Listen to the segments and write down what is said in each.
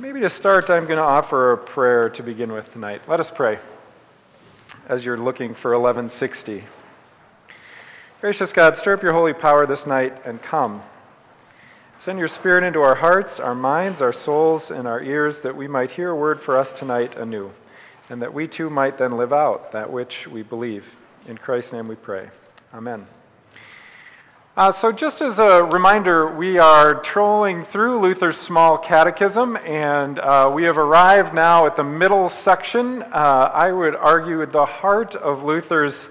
Maybe to start, I'm going to offer a prayer to begin with tonight. Let us pray as you're looking for 1160. Gracious God, stir up your holy power this night and come. Send your Spirit into our hearts, our minds, our souls, and our ears that we might hear a word for us tonight anew, and that we too might then live out that which we believe. In Christ's name we pray. Amen. Uh, so, just as a reminder, we are trolling through Luther's small catechism, and uh, we have arrived now at the middle section. Uh, I would argue at the heart of Luther's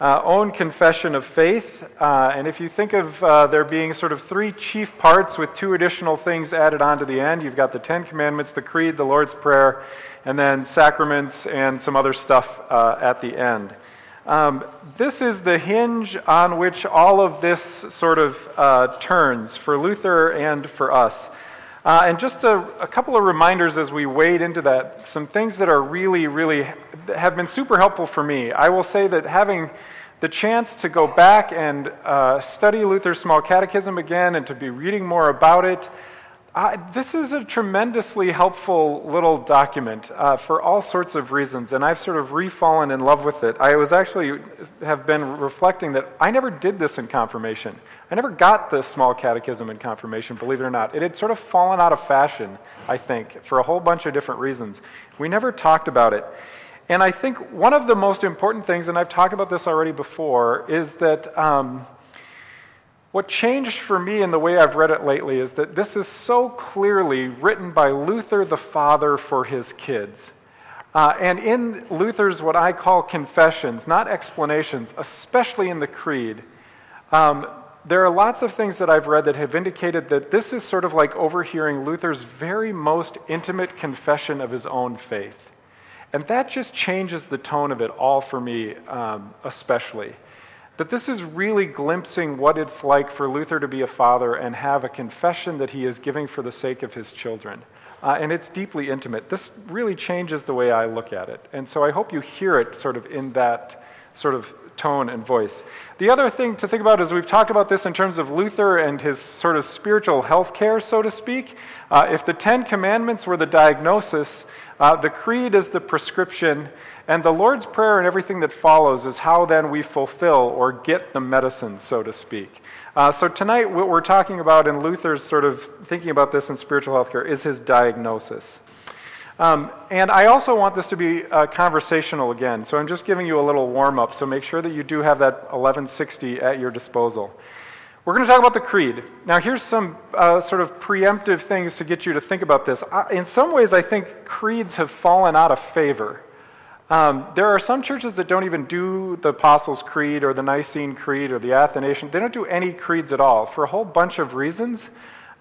uh, own confession of faith. Uh, and if you think of uh, there being sort of three chief parts with two additional things added on to the end, you've got the Ten Commandments, the Creed, the Lord's Prayer, and then sacraments and some other stuff at the end. Um, this is the hinge on which all of this sort of uh, turns for Luther and for us. Uh, and just a, a, couple of reminders as we wade into that, some things that are really, really have been super helpful for me. I will say that having the chance to go back and uh, study Luther's Small Catechism again and to be reading more about it this is a tremendously helpful little document uh, for all sorts of reasons, and I've sort of refallen in love with it. I was actually have been reflecting that I never did this in confirmation. I never got the small catechism in confirmation, believe it or not. It had sort of fallen out of fashion, I think, for a whole bunch of different reasons. We never talked about it. And I think one of the most important things, and I've talked about this already before, is that. Um, what changed for me in the way I've read it lately is that this is so clearly written by Luther the father for his kids. Uh, and in Luther's what I call confessions, not explanations, especially in the Creed, um, there are lots of things that I've read that have indicated that this is sort of like overhearing Luther's very most intimate confession of his own faith. And that just changes the tone of it all for me, um, especially. That this is really glimpsing what it's like for Luther to be a father and have a confession that he is giving for the sake of his children. Uh, and it's deeply intimate. This really changes the way I look at it. And so I hope you hear it sort of in that sort of tone and voice. The other thing to think about is we've talked about this in terms of Luther and his sort of spiritual health care, so to speak. Uh, if the Ten Commandments were the diagnosis, uh, the Creed is the prescription, and the Lord's Prayer and everything that follows is how then we fulfill or get the medicine, so to speak. Uh, so tonight, what we're talking about in Luther's sort of thinking about this in spiritual health care is his diagnosis. Um, and I also want this to be uh, conversational again, so I'm just giving you a little warm up, so make sure that you do have that 1160 at your disposal. We're going to talk about the creed. Now, here's some uh, sort of preemptive things to get you to think about this. I, in some ways, I think creeds have fallen out of favor. Um, there are some churches that don't even do the Apostles' Creed or the Nicene Creed or the Athanasian. They don't do any creeds at all for a whole bunch of reasons.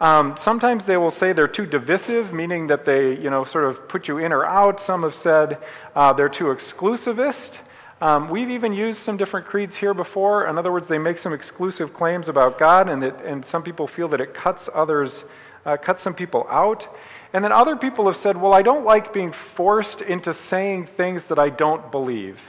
Um, sometimes they will say they're too divisive, meaning that they, you know, sort of put you in or out. Some have said uh, they're too exclusivist. Um, we've even used some different creeds here before. In other words, they make some exclusive claims about God, and, it, and some people feel that it cuts others, uh, cuts some people out. And then other people have said, well, I don't like being forced into saying things that I don't believe.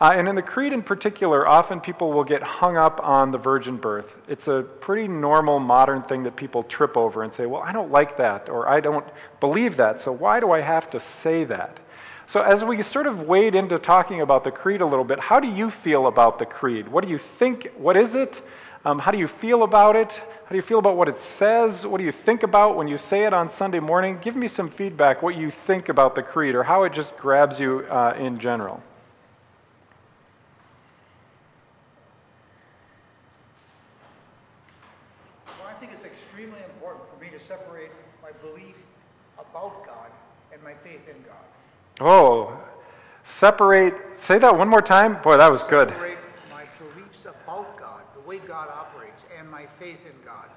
Uh, and in the Creed in particular, often people will get hung up on the virgin birth. It's a pretty normal modern thing that people trip over and say, well, I don't like that, or I don't believe that, so why do I have to say that? So, as we sort of wade into talking about the Creed a little bit, how do you feel about the Creed? What do you think? What is it? Um, how do you feel about it? How do you feel about what it says? What do you think about when you say it on Sunday morning? Give me some feedback, what you think about the creed, or how it just grabs you uh, in general. Well, I think it's extremely important for me to separate my belief about God and my faith in God. Oh, separate. Say that one more time. Boy, that was good. Separate my beliefs about God, the way God operates, my faith in God.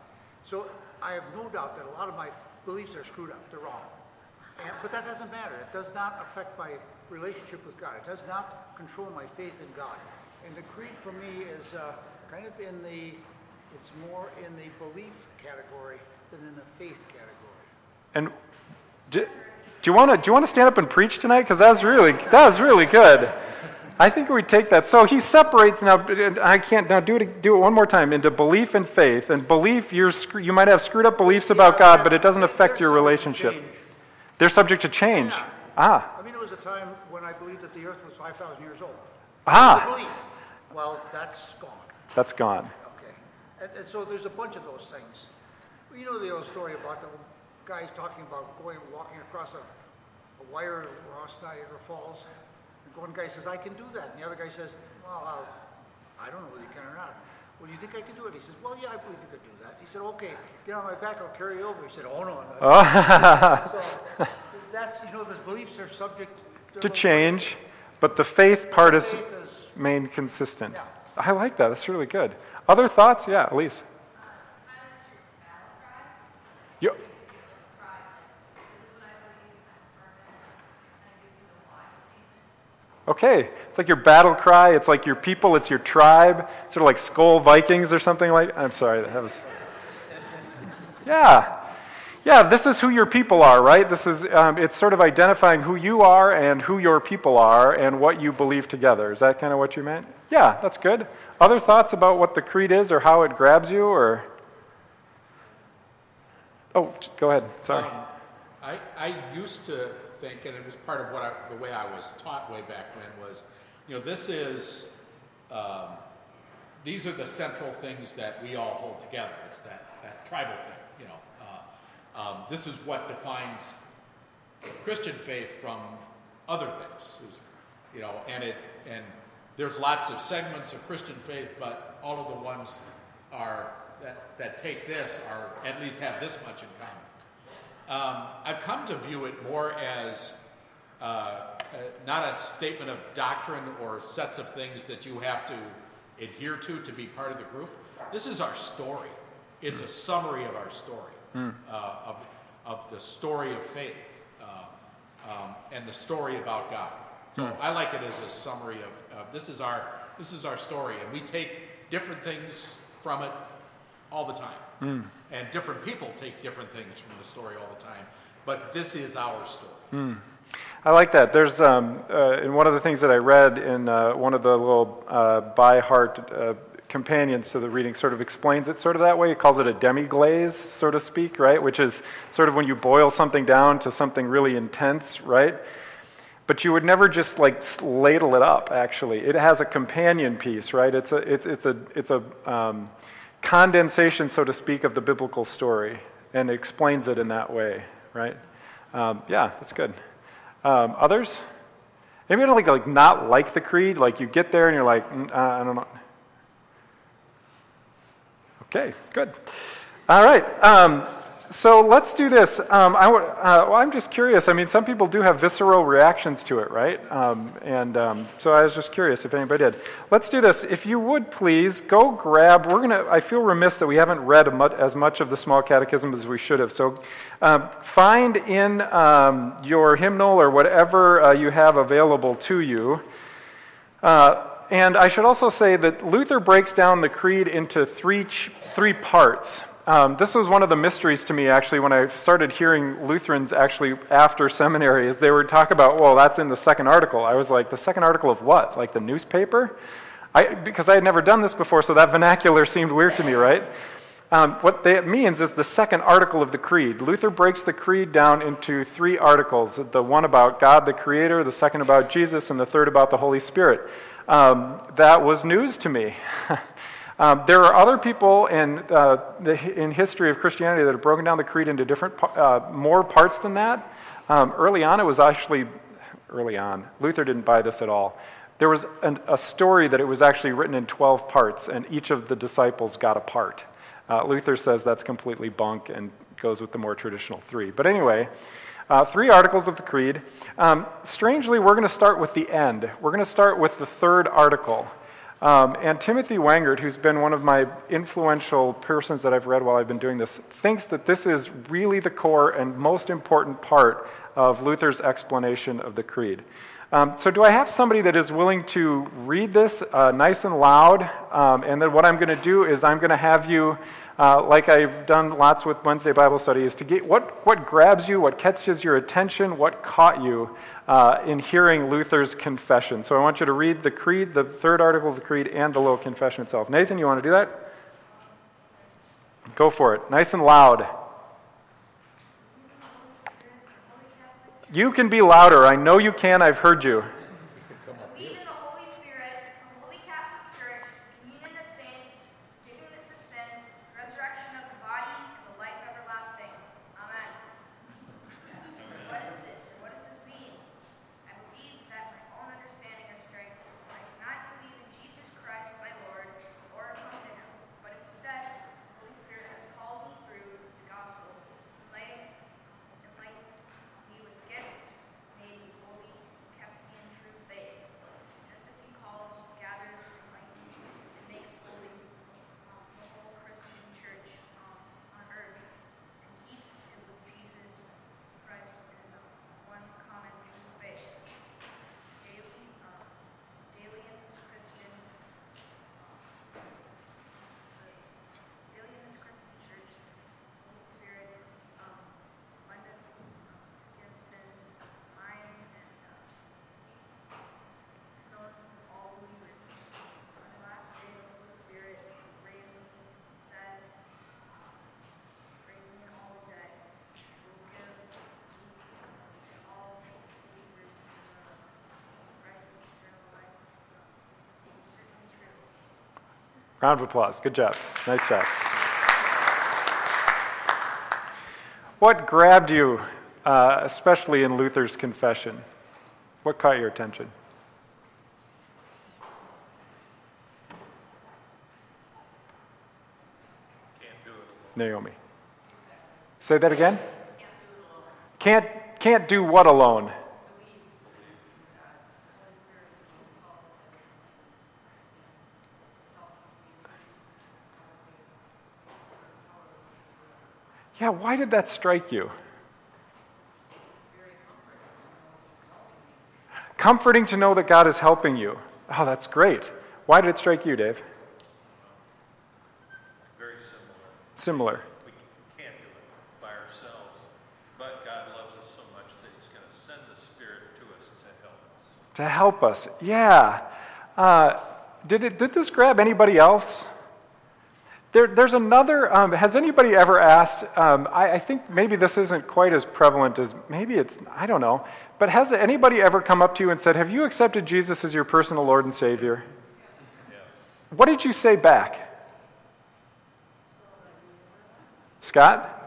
so I have no doubt that a lot of my beliefs are screwed up. They're wrong. And, but that doesn't matter. It does not affect my relationship with God. It does not control my faith in God. And the creed for me is uh, kind of in the, it's more in the belief category than in the faith category. And do, do you want to do you want to stand up and preach tonight? Because that was really that was really good. I think we take that. So he separates now. I can't now do it. Do it one more time into belief and faith. And belief, you're you might have screwed up beliefs about God, but it doesn't affect your relationship. They're subject to change. Yeah. Ah, I mean, there was a time when I believed that the earth was 5,000 years old. Ah. Well, that's gone. that's gone. Okay. And, and so there's a bunch of those things. You know the old story about the guys talking about going, walking across a, a wire across Niagara Falls. One guy says, I can do that. And the other guy says, well, I'll, I don't know whether you can or not. Well, do you think I can do it? He says, well, yeah, I believe you could do that. He said, okay, get on my back, I'll carry you over. He said, oh, no, no. Oh. So that's, you know, the beliefs are subject to change, but the faith part is Faith is- remained consistent. Yeah. I like that. That's really good. Other thoughts? Yeah, Elise. Okay, it's like your battle cry. It's like your people. It's your tribe. Sort of like Skull Vikings or something like. I'm sorry, that was. Yeah, yeah. This is who your people are, right? This is. Um, it's sort of identifying who you are and who your people are and what you believe together. Is that kind of what you meant? Yeah, that's good. Other thoughts about what the creed is or how it grabs you, or? Oh, go ahead. Sorry. Um, I, I used to think, and it was part of what I, the way I was taught way back when, was, you know, this is, um, these are the central things that we all hold together. It's that, that tribal thing, you know. Uh, um, this is what defines Christian faith from other things, you know, and it, and there's lots of segments of Christian faith, but all of the ones are that, that take this are at least have this much in common. Um, I've come to view it more as uh, uh, not a statement of doctrine or sets of things that you have to adhere to to be part of the group. This is our story. It's a summary of our story, uh, of, of the story of faith uh, um, and the story about God. So I like it as a summary of, of this is our this is our story, and we take different things from it all the time. And different people take different things from the story all the time. But this is our story. I like that. There's um, uh, in one of the things that I read in uh, one of the little uh, by heart uh, companions to the reading, sort of explains it sort of that way. It calls it a demi glaze, so to speak, right? Which is sort of when you boil something down to something really intense, right? But you would never just like ladle it up. Actually, it has a companion piece, right? It's a it's it's a it's a um, condensation, so to speak, of the biblical story, and explains it in that way, right? Um, yeah, that's good. Um, others? Don't like, like not like the creed. Like you get there and you're like, mm, uh, I don't know. Okay, good. All right. Um, so let's do this. Um, uh, well, I'm just curious. I mean, some people do have visceral reactions to it, right? Um, and um, so I was just curious if anybody did. Let's do this. If you would please go grab. We're gonna. I feel remiss that we haven't read a mu- as much of the small catechism as we should have. So um, find in um, your hymnal or whatever uh, you have available to you. Uh, and I should also say that Luther breaks down the creed into three, ch- three parts. Um, this was one of the mysteries to me, actually, when I started hearing Lutherans actually after seminary, is they would talk about, well, that's in the second article. I was like, the second article of what? Like the newspaper? I, because I had never done this before, so that vernacular seemed weird to me, right? Um, what that means is the second article of the creed. Luther breaks the creed down into three articles the one about God the Creator, the second about Jesus, and the third about the Holy Spirit. Um, that was news to me. um, there are other people in, uh, the, in history of Christianity that have broken down the creed into different, uh, more parts than that. Um, early on, it was actually, early on, Luther didn't buy this at all. There was an, a story that it was actually written in 12 parts, and each of the disciples got a part. Uh, Luther says that's completely bunk and goes with the more traditional three. But anyway, uh, three articles of the Creed. Um, strangely, we're going to start with the end. We're going to start with the third article. Um, and Timothy Wengert, who's been one of my influential persons that I've read while I've been doing this, thinks that this is really the core and most important part of Luther's explanation of the Creed. Um, so, do I have somebody that is willing to read this uh, nice and loud? Um, and then what I'm going to do is I'm going to have you, uh, like I've done lots with Wednesday Bible study, is to get what, what grabs you, what catches your attention, what caught you uh, in hearing Luther's confession. So, I want you to read the Creed, the third article of the Creed, and the little confession itself. Nathan, you want to do that? Go for it. Nice and loud. You can be louder. I know you can. I've heard you. Believe in the Holy Spirit, the Holy Catholic Church, communion of saints, forgiveness of sins, resurrection of the body, and the life everlasting. Amen. What is this? What does this mean? I believe that my own understanding or strength. I cannot believe in Jesus Christ, my Lord, or come to him, but instead, the Holy Spirit has called me through the gospel, enlightened, enlightened me with gifts, made me holy, kept me in true faith. Just as he calls, gathers, enlightens, and makes holy um, the whole Christian church um, on earth, and keeps it with Jesus Christ in the one common true faith. Daily, uh, daily in this Christian, daily in this Christian church, Holy Spirit, um, abundantly forgives sins, mine and uh, those of all believers. On the last day, the Holy Spirit raised me, said, raised me in all the dead, will give to all believers in Christ eternal life. This is certainly true. Round of applause. Good job. Nice job. What grabbed you, uh, especially in Luther's confession? What caught your attention? Naomi. Say that again? Can't, can't do what alone? Yeah, why did that strike you? Comforting to know that God is helping you. Oh, that's great. Why did it strike you, Dave? Very similar. Similar. We can't do it by ourselves, but God loves us so much that He's going to send the Spirit to us to help us. To help us. Yeah. Uh, did, it, did this grab anybody else? There, there's another. Um, has anybody ever asked? Um, I, I think maybe this isn't quite as prevalent as maybe it's. I don't know. But has anybody ever come up to you and said, "Have you accepted Jesus as your personal Lord and Savior?" What did you say back? Scott?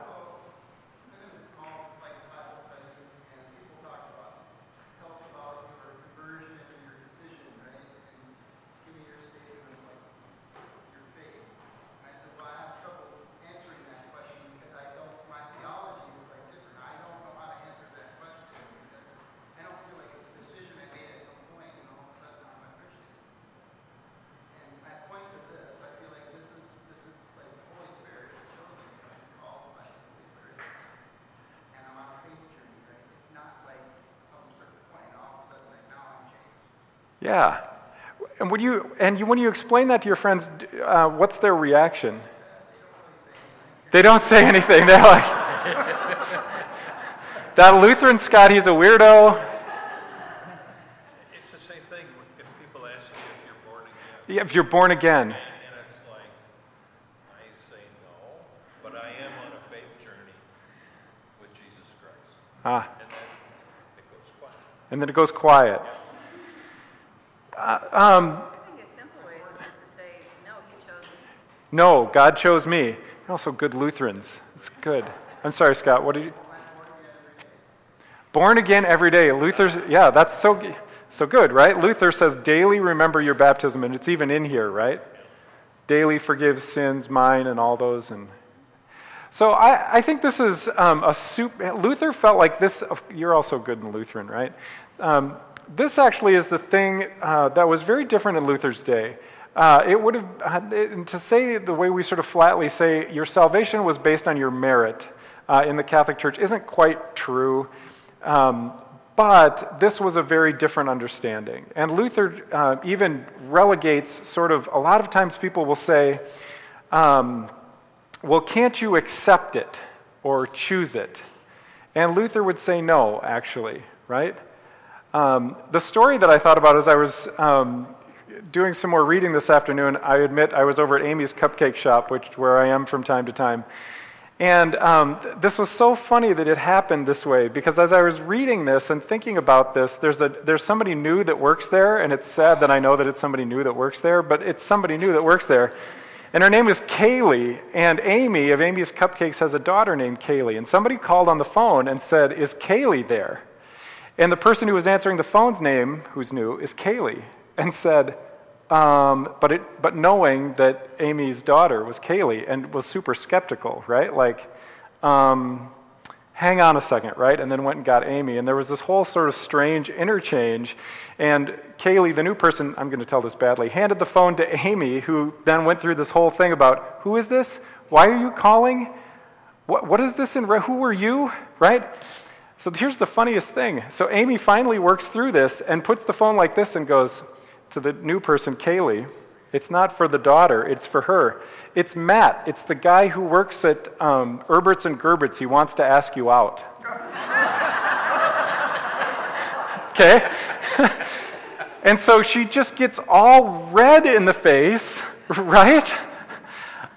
And I point to this, I feel like this is, this is like the Holy Spirit has chosen me, I'm called by the Holy Spirit. And I'm on a faith journey, right? It's not like some certain point, all of a sudden, like now I'm changed. Yeah. And when you and you, when you explain that to your friends, uh, what's their reaction? They don't say anything. They're like, "That Lutheran Scott, he's a weirdo." It's the same thing if people ask you if you're born again. Yeah, If you're born again, And it's like, I say no, but I am on a faith journey with Jesus Christ. ah, And then it goes quiet. and then it goes quiet. Uh, um, I think a simple way is just say, no, God chose me. You're also good Lutherans. It's good. I'm sorry, Scott. What did you? Born again every day. Luther's, yeah, that's so, so good, right? Luther says, daily remember your baptism, and it's even in here, right? Daily forgive sins, mine, and all those. And so I, I think this is um, a soup. Luther felt like this. You're also good in Lutheran, right? Um, this actually is the thing uh, that was very different in Luther's day. Uh, it would have, uh, to say the way we sort of flatly say your salvation was based on your merit uh, in the Catholic Church isn't quite true. Um, but this was a very different understanding. And Luther uh, even relegates sort of, a lot of times people will say, um, well, can't you accept it or choose it? And Luther would say no, actually, right? Um, the story that I thought about as I was um, doing some more reading this afternoon, I admit I was over at Amy's Cupcake Shop, which where I am from time to time, And um, th- this was so funny that it happened this way because as I was reading this and thinking about this, there's, a, there's somebody new that works there, and it's sad that I know that it's somebody new that works there, but it's somebody new that works there. And her name is Kaylee, and Amy of Amy's Cupcakes has a daughter named Kaylee. And somebody called on the phone and said, Is Kaylee there? And the person who was answering the phone's name, who's new, is Kaylee, and said, um, but, it, but knowing that Amy's daughter was Kaylee and was super skeptical, right? Like, um, hang on a second, right? And then went and got Amy. And there was this whole sort of strange interchange. And Kaylee, the new person, I'm going to tell this badly, handed the phone to Amy, who then went through this whole thing about who is this? Why are you calling? What, what is this in re- Who are you? Right? So here's the funniest thing. So Amy finally works through this and puts the phone like this and goes, to the new person, Kaylee. It's not for the daughter, it's for her. It's Matt. It's the guy who works at um, Herberts and Gerberts. He wants to ask you out. okay? and so she just gets all red in the face, right?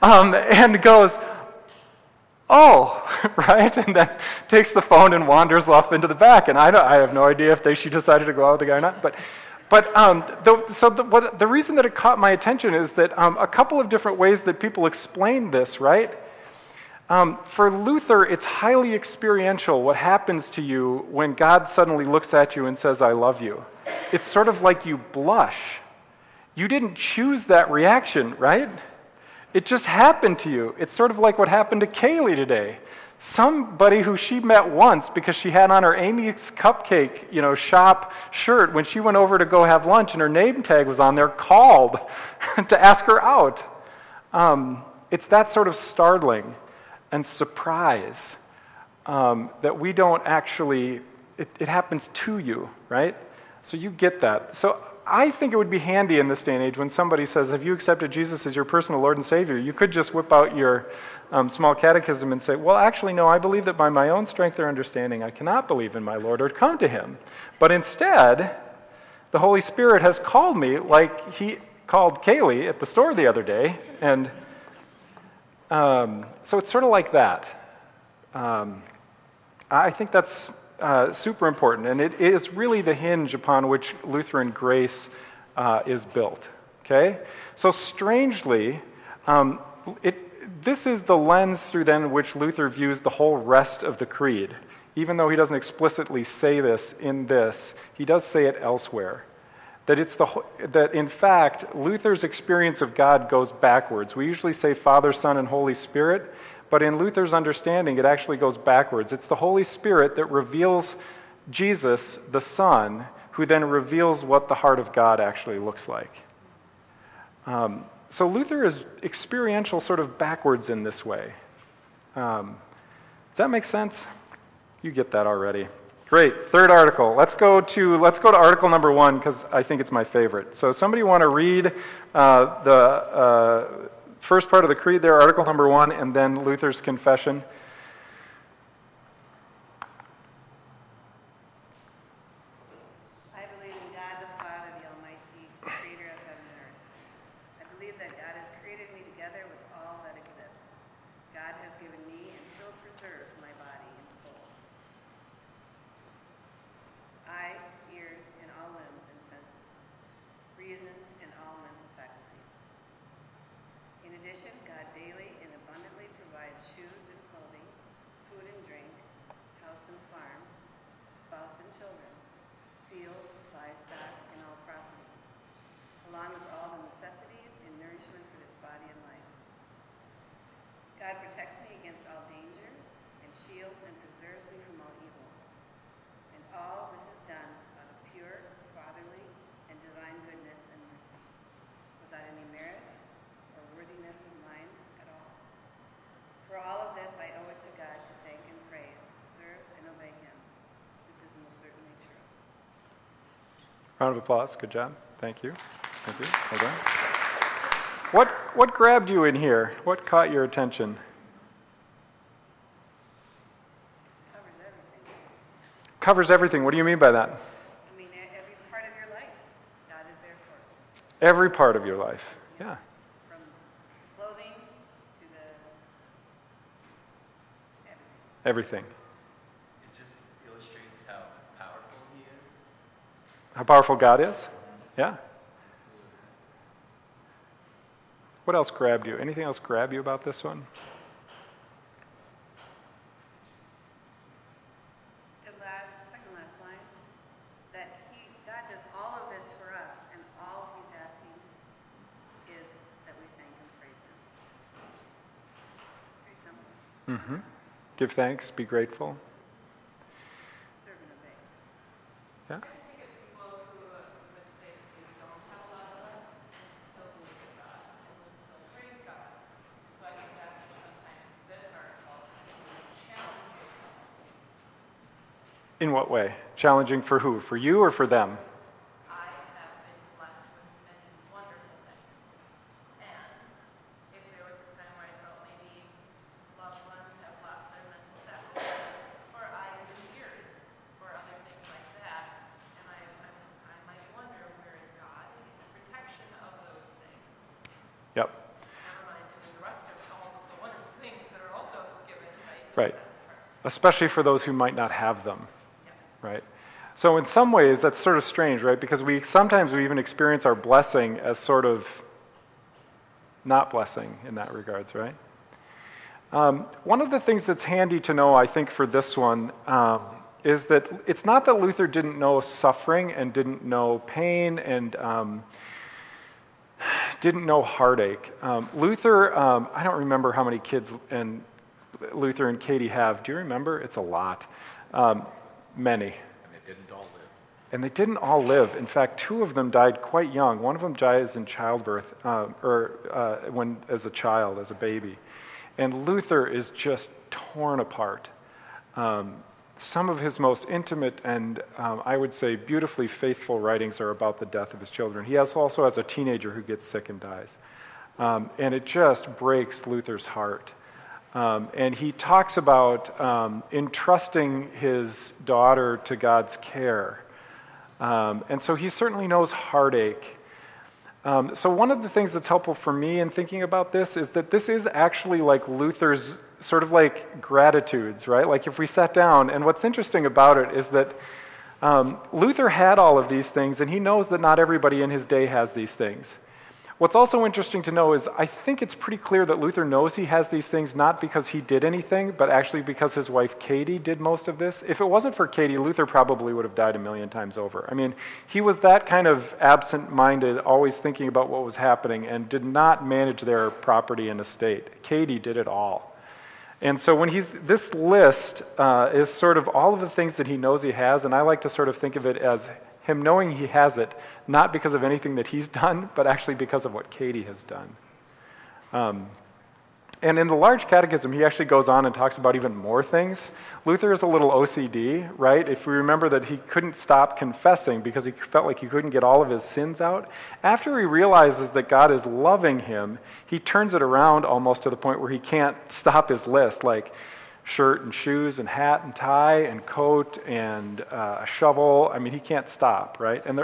Um, and goes, oh, right? And then takes the phone and wanders off into the back. And I, I have no idea if they, she decided to go out with the guy or not. But but um, the, so the, what, the reason that it caught my attention is that um, a couple of different ways that people explain this, right? Um, for Luther, it's highly experiential what happens to you when God suddenly looks at you and says, I love you. It's sort of like you blush. You didn't choose that reaction, right? It just happened to you. It's sort of like what happened to Kaylee today somebody who she met once because she had on her Amy's Cupcake, you know, shop shirt when she went over to go have lunch and her name tag was on there, called to ask her out. Um, it's that sort of startling and surprise um, that we don't actually, it, it happens to you, right? So you get that. So I think it would be handy in this day and age when somebody says, Have you accepted Jesus as your personal Lord and Savior? You could just whip out your um, small catechism and say, Well, actually, no, I believe that by my own strength or understanding, I cannot believe in my Lord or come to him. But instead, the Holy Spirit has called me like he called Kaylee at the store the other day. And um, so it's sort of like that. Um, I think that's uh, super important, and it is really the hinge upon which Lutheran grace uh, is built. Okay? So, strangely, um, it, this is the lens through then which Luther views the whole rest of the creed. Even though he doesn't explicitly say this in this, he does say it elsewhere. That, it's the, that in fact, Luther's experience of God goes backwards. We usually say Father, Son, and Holy Spirit, but in Luther's understanding, it actually goes backwards. It's the Holy Spirit that reveals Jesus, the Son, who then reveals what the heart of God actually looks like. Um, so Luther is experiential, sort of backwards in this way. Um, does that make sense? You get that already. Great. Third article. Let's go to let's go to article number one because I think it's my favorite. So somebody want to read uh, the uh, first part of the creed there, article number one, and then Luther's confession. Round of applause. Good job. Thank you. Thank you. Well done. What, what grabbed you in here? What caught your attention? Covers everything. Covers everything. What do you mean by that? I mean, every part of your life, God is there for. Every part of your life. Yeah. From clothing to the Everything. It just illustrates how powerful he is. How powerful God is? Yeah. What else grabbed you? Anything else grab you about this one? The last, second last line, that he, God does all of this for us, and all he's asking is that we thank and praise him. Very simple. Mm-hmm. Give thanks, be grateful. Serve and obey. Yeah. In what way? Challenging for who? For you or for them? I have been blessed with many wonderful things. And if there was a time where I felt maybe loved ones have lost their mental faculties, or eyes and ears, or other things like that, and I, I, I might wonder where is God in the protection of those things. Yep. Never mind, and the rest of all the wonderful things and if there was a time where I felt maybe loved ones have lost their mental stability, or eyes and ears, or other things like that are also given, right? Right. Especially for those who might not have them. Right? So, in some ways, that's sort of strange, right? Because we sometimes we even experience our blessing as sort of not blessing in that regards, right? Um, one of the things that's handy to know, I think, for this one um, is that it's not that Luther didn't know suffering and didn't know pain and um, didn't know heartache. Um, Luther, um, I don't remember how many kids and Luther and Katie have. Do you remember? It's a lot. Many. And they didn't all live. And they didn't all live. In fact, two of them died quite young. One of them dies in childbirth, um, or uh, when as a child, as a baby. And Luther is just torn apart. Um, some of his most intimate and, um, I would say, beautifully faithful writings are about the death of his children. He has also has a teenager who gets sick and dies. Um, and it just breaks Luther's heart. Um, and he talks about um, entrusting his daughter to God's care. Um, and so he certainly knows heartache. Um, so, one of the things that's helpful for me in thinking about this is that this is actually like Luther's sort of like gratitudes, right? Like if we sat down, and what's interesting about it is that um, Luther had all of these things, and he knows that not everybody in his day has these things. What's also interesting to know is I think it's pretty clear that Luther knows he has these things not because he did anything, but actually because his wife Katie did most of this. If it wasn't for Katie, Luther probably would have died a million times over. I mean, he was that kind of absent minded, always thinking about what was happening, and did not manage their property and estate. Katie did it all. And so when he's, this list uh, is sort of all of the things that he knows he has, and I like to sort of think of it as him knowing he has it, not because of anything that he's done, but actually because of what Katie has done. Um, and in the large catechism, he actually goes on and talks about even more things. Luther is a little OCD, right? If we remember that he couldn't stop confessing because he felt like he couldn't get all of his sins out, after he realizes that God is loving him, he turns it around almost to the point where he can't stop his list. Like, shirt and shoes and hat and tie and coat and uh, a shovel. I mean, he can't stop, right? And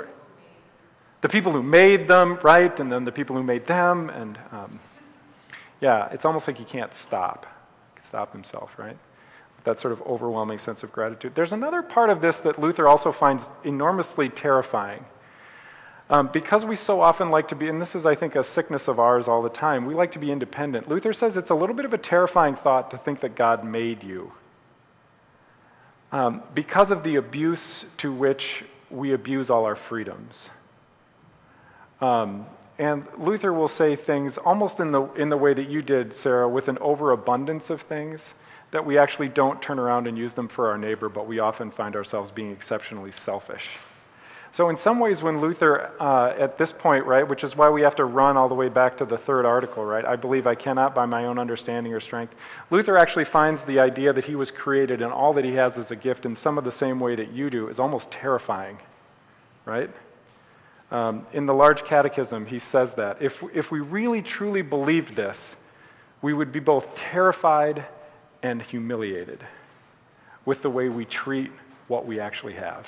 the people who made them, right? And then the people who made them. And um, yeah, it's almost like he can't stop, stop himself, right? That sort of overwhelming sense of gratitude. There's another part of this that Luther also finds enormously terrifying. Um, because we so often like to be, and this is, I think, a sickness of ours all the time, we like to be independent. Luther says it's a little bit of a terrifying thought to think that God made you. Um, because of the abuse to which we abuse all our freedoms. Um, and Luther will say things almost in the, in the way that you did, Sarah, with an overabundance of things, that we actually don't turn around and use them for our neighbor, but we often find ourselves being exceptionally selfish. So, in some ways, when Luther, uh, at this point, right, which is why we have to run all the way back to the third article, right, I believe I cannot by my own understanding or strength, Luther actually finds the idea that he was created and all that he has is a gift in some of the same way that you do is almost terrifying, right? Um, in the large catechism, he says that. If, if we really truly believed this, we would be both terrified and humiliated with the way we treat what we actually have.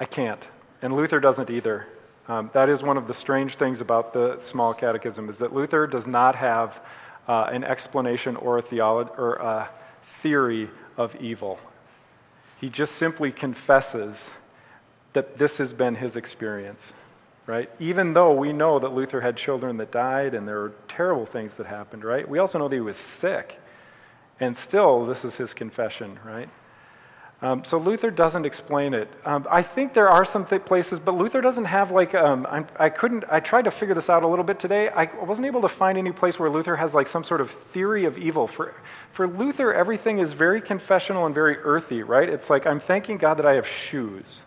I can't. And Luther doesn't either. Um, that is one of the strange things about the small catechism is that Luther does not have uh, an explanation or a theology or a theory of evil. He just simply confesses that this has been his experience, right? Even though we know that Luther had children that died and there were terrible things that happened, right? We also know that he was sick. And still, this is his confession, right? Um, so Luther doesn't explain it. Um, I think there are some th- places, but Luther doesn't have like um, I, I couldn't. I tried to figure this out a little bit today. I wasn't able to find any place where Luther has like some sort of theory of evil. For for Luther, everything is very confessional and very earthy, right? It's like I'm thanking God that I have shoes.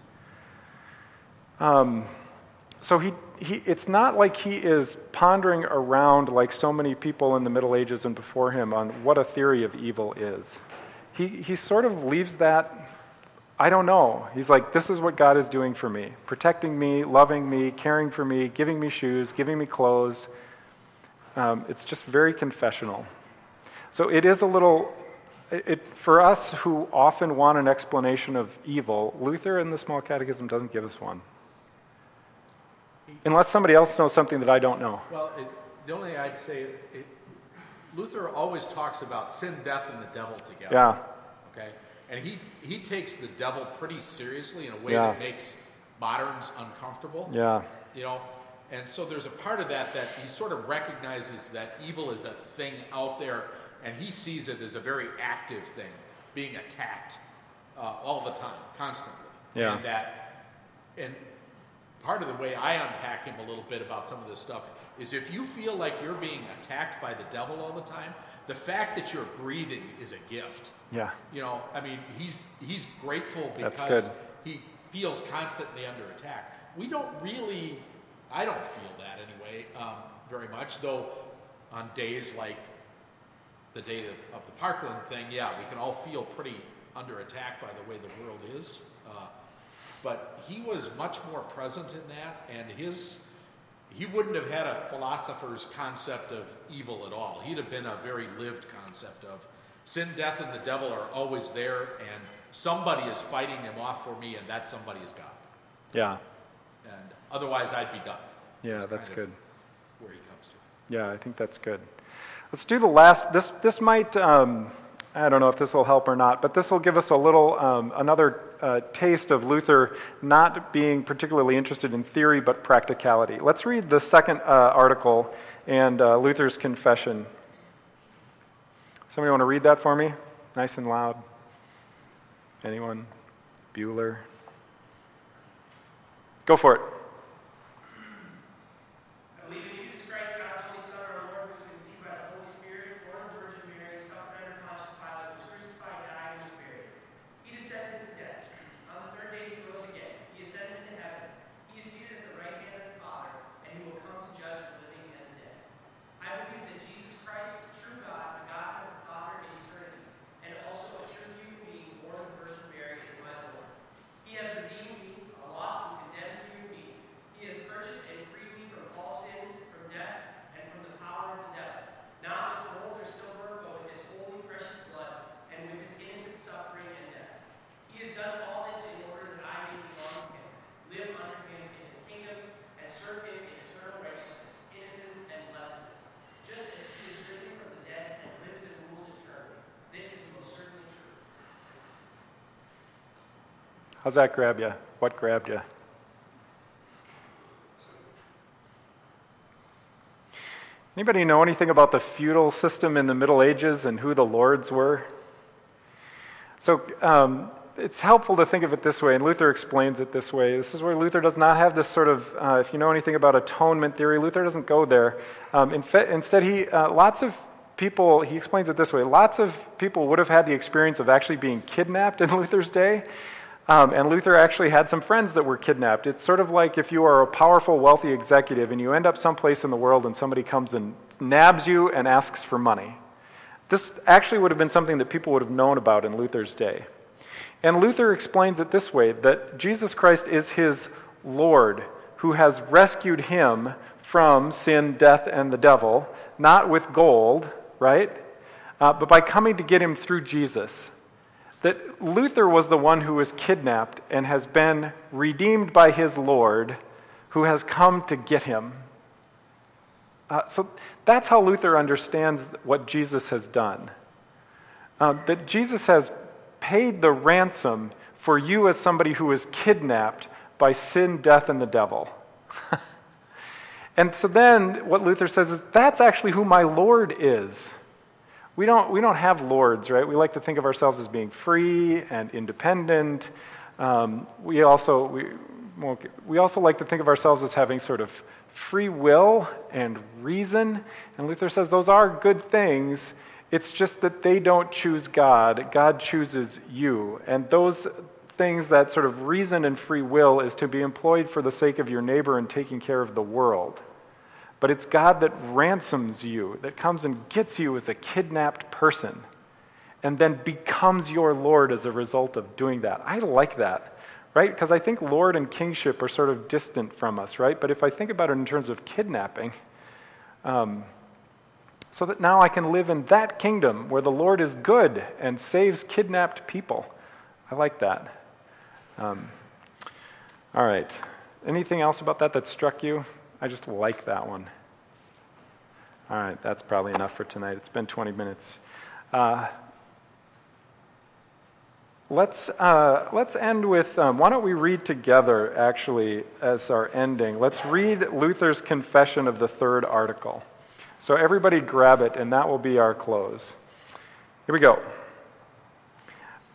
Um, so he, he, it's not like he is pondering around like so many people in the Middle Ages and before him on what a theory of evil is. He, he sort of leaves that, I don't know. He's like, this is what God is doing for me protecting me, loving me, caring for me, giving me shoes, giving me clothes. Um, it's just very confessional. So it is a little, it, for us who often want an explanation of evil, Luther in the Small Catechism doesn't give us one. Unless somebody else knows something that I don't know. Well, it, the only thing I'd say, it, Luther always talks about sin, death, and the devil together. Yeah. Okay? And he, he takes the devil pretty seriously in a way Yeah. that makes moderns uncomfortable. Yeah. You know? And so there's a part of that that he sort of recognizes that evil is a thing out there, and he sees it as a very active thing, being attacked uh, all the time, constantly. Yeah. And that, and part of the way I unpack him a little bit about some of this stuff is if you feel like you're being attacked by the devil all the time, the fact that you're breathing is a gift. Yeah. You know, I mean, he's he's grateful because he feels constantly under attack. We don't really, I don't feel that anyway, um, very much. Though, on days like the day of, of the Parkland thing, yeah, we can all feel pretty under attack by the way the world is. Uh, but he was much more present in that, and his he wouldn't have had a philosopher's concept of evil at all. He'd have been a very lived concept of sin, death, and the devil are always there, and somebody is fighting them off for me, and that somebody is God. Yeah. And otherwise, I'd be done. Yeah, That's that's good. Where he comes to. Yeah, I think that's good. Let's do the last. This this might. Um, I don't know if this will help or not, but this will give us a little um, another uh, taste of Luther not being particularly interested in theory but practicality. Let's read the second uh, article and uh, Luther's confession. Somebody want to read that for me, nice and loud? Anyone? Bueller. Go for it. I believe in Jesus Christ, God's only Son, our Lord, who was conceived by the Holy Spirit, born of the Virgin Mary, suffered under Pontius Pilate, was crucified, died, and was buried. He descended into death. On the third day he rose again. He ascended into heaven. He is seated at the right hand of the Father, and he will come to judge the living and the dead. I believe that Jesus Christ, true God, begotten of the Father in eternity, and also a true human being, born of the Virgin Mary, is my Lord. He has redeemed me, a lost and condemned human being. He has purchased and freed me from all sins, from death, and from the power of the devil. Not with gold or silver, but with his holy, precious blood, and with his innocent suffering and death. He has done all this in order that I may belong to him, live under him in his kingdom, and serve him in eternal righteousness, innocence, and blessedness. Just as he is risen from the dead and lives and rules eternally. This is most certainly true. How's that grab you? What grabbed you? Anybody know anything about the feudal system in the Middle Ages and who the lords were? So um, it's helpful to think of it this way, and Luther explains it this way. This is where Luther does not have this sort of, uh, if you know anything about atonement theory, Luther doesn't go there. Um, in fa- instead, he uh, lots of people. He explains it this way: lots of people would have had the experience of actually being kidnapped in Luther's day. Um, and Luther actually had some friends that were kidnapped. It's sort of like if you are a powerful, wealthy executive and you end up someplace in the world and somebody comes and nabs you and asks for money. This actually would have been something that people would have known about in Luther's day. And Luther explains it this way that Jesus Christ is his Lord who has rescued him from sin, death, and the devil, not with gold, right? Uh, but by coming to get him through Jesus. That Luther was the one who was kidnapped and has been redeemed by his Lord who has come to get him. Uh, so that's how Luther understands what Jesus has done. Uh, that Jesus has paid the ransom for you as somebody who was kidnapped by sin, death, and the devil. and so then what Luther says is that's actually who my Lord is. We don't, we don't have lords, right? We like to think of ourselves as being free and independent. Um, we, also, we, we also like to think of ourselves as having sort of free will and reason. And Luther says those are good things. It's just that they don't choose God, God chooses you. And those things, that sort of reason and free will, is to be employed for the sake of your neighbor and taking care of the world. But it's God that ransoms you, that comes and gets you as a kidnapped person, and then becomes your Lord as a result of doing that. I like that, right? Because I think Lord and kingship are sort of distant from us, right? But if I think about it in terms of kidnapping, um, so that now I can live in that kingdom where the Lord is good and saves kidnapped people. I like that. Um, all right. Anything else about that that struck you? I just like that one. All right, that's probably enough for tonight. It's been 20 minutes. Uh, let's, uh, let's end with um, why don't we read together, actually, as our ending? Let's read Luther's Confession of the Third Article. So, everybody grab it, and that will be our close. Here we go.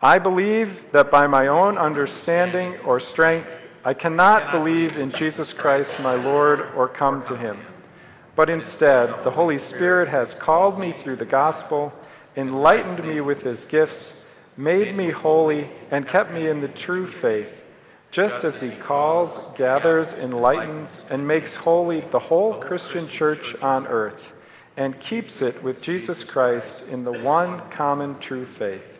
I believe that by my own understanding or strength, I cannot believe in Jesus Christ my Lord or come to him. But instead, the Holy Spirit has called me through the gospel, enlightened me with his gifts, made me holy, and kept me in the true faith, just as he calls, gathers, enlightens, and makes holy the whole Christian church on earth, and keeps it with Jesus Christ in the one common true faith.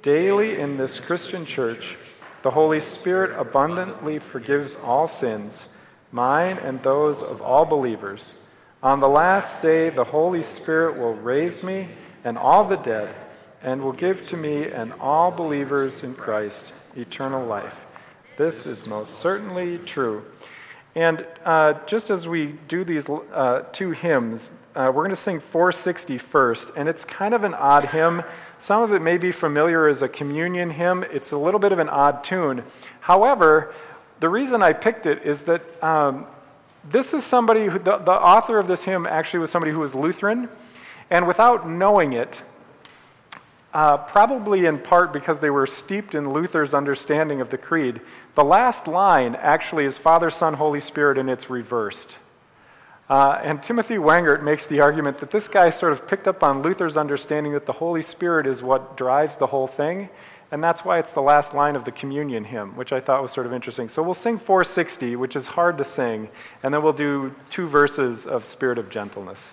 Daily in this Christian church, the Holy Spirit abundantly forgives all sins, mine and those of all believers. On the last day, the Holy Spirit will raise me and all the dead, and will give to me and all believers in Christ eternal life. This is most certainly true. And uh, just as we do these uh, two hymns, uh, we're going to sing 460 first, and it's kind of an odd hymn. Some of it may be familiar as a communion hymn. It's a little bit of an odd tune. However, the reason I picked it is that um, this is somebody who, the, the author of this hymn actually was somebody who was Lutheran, and without knowing it, uh, probably in part because they were steeped in Luther's understanding of the creed, the last line actually is Father, Son, Holy Spirit, and it's reversed. Uh, and Timothy Wengert makes the argument that this guy sort of picked up on Luther's understanding that the Holy Spirit is what drives the whole thing, and that's why it's the last line of the communion hymn, which I thought was sort of interesting. So we'll sing 460, which is hard to sing, and then we'll do two verses of Spirit of Gentleness.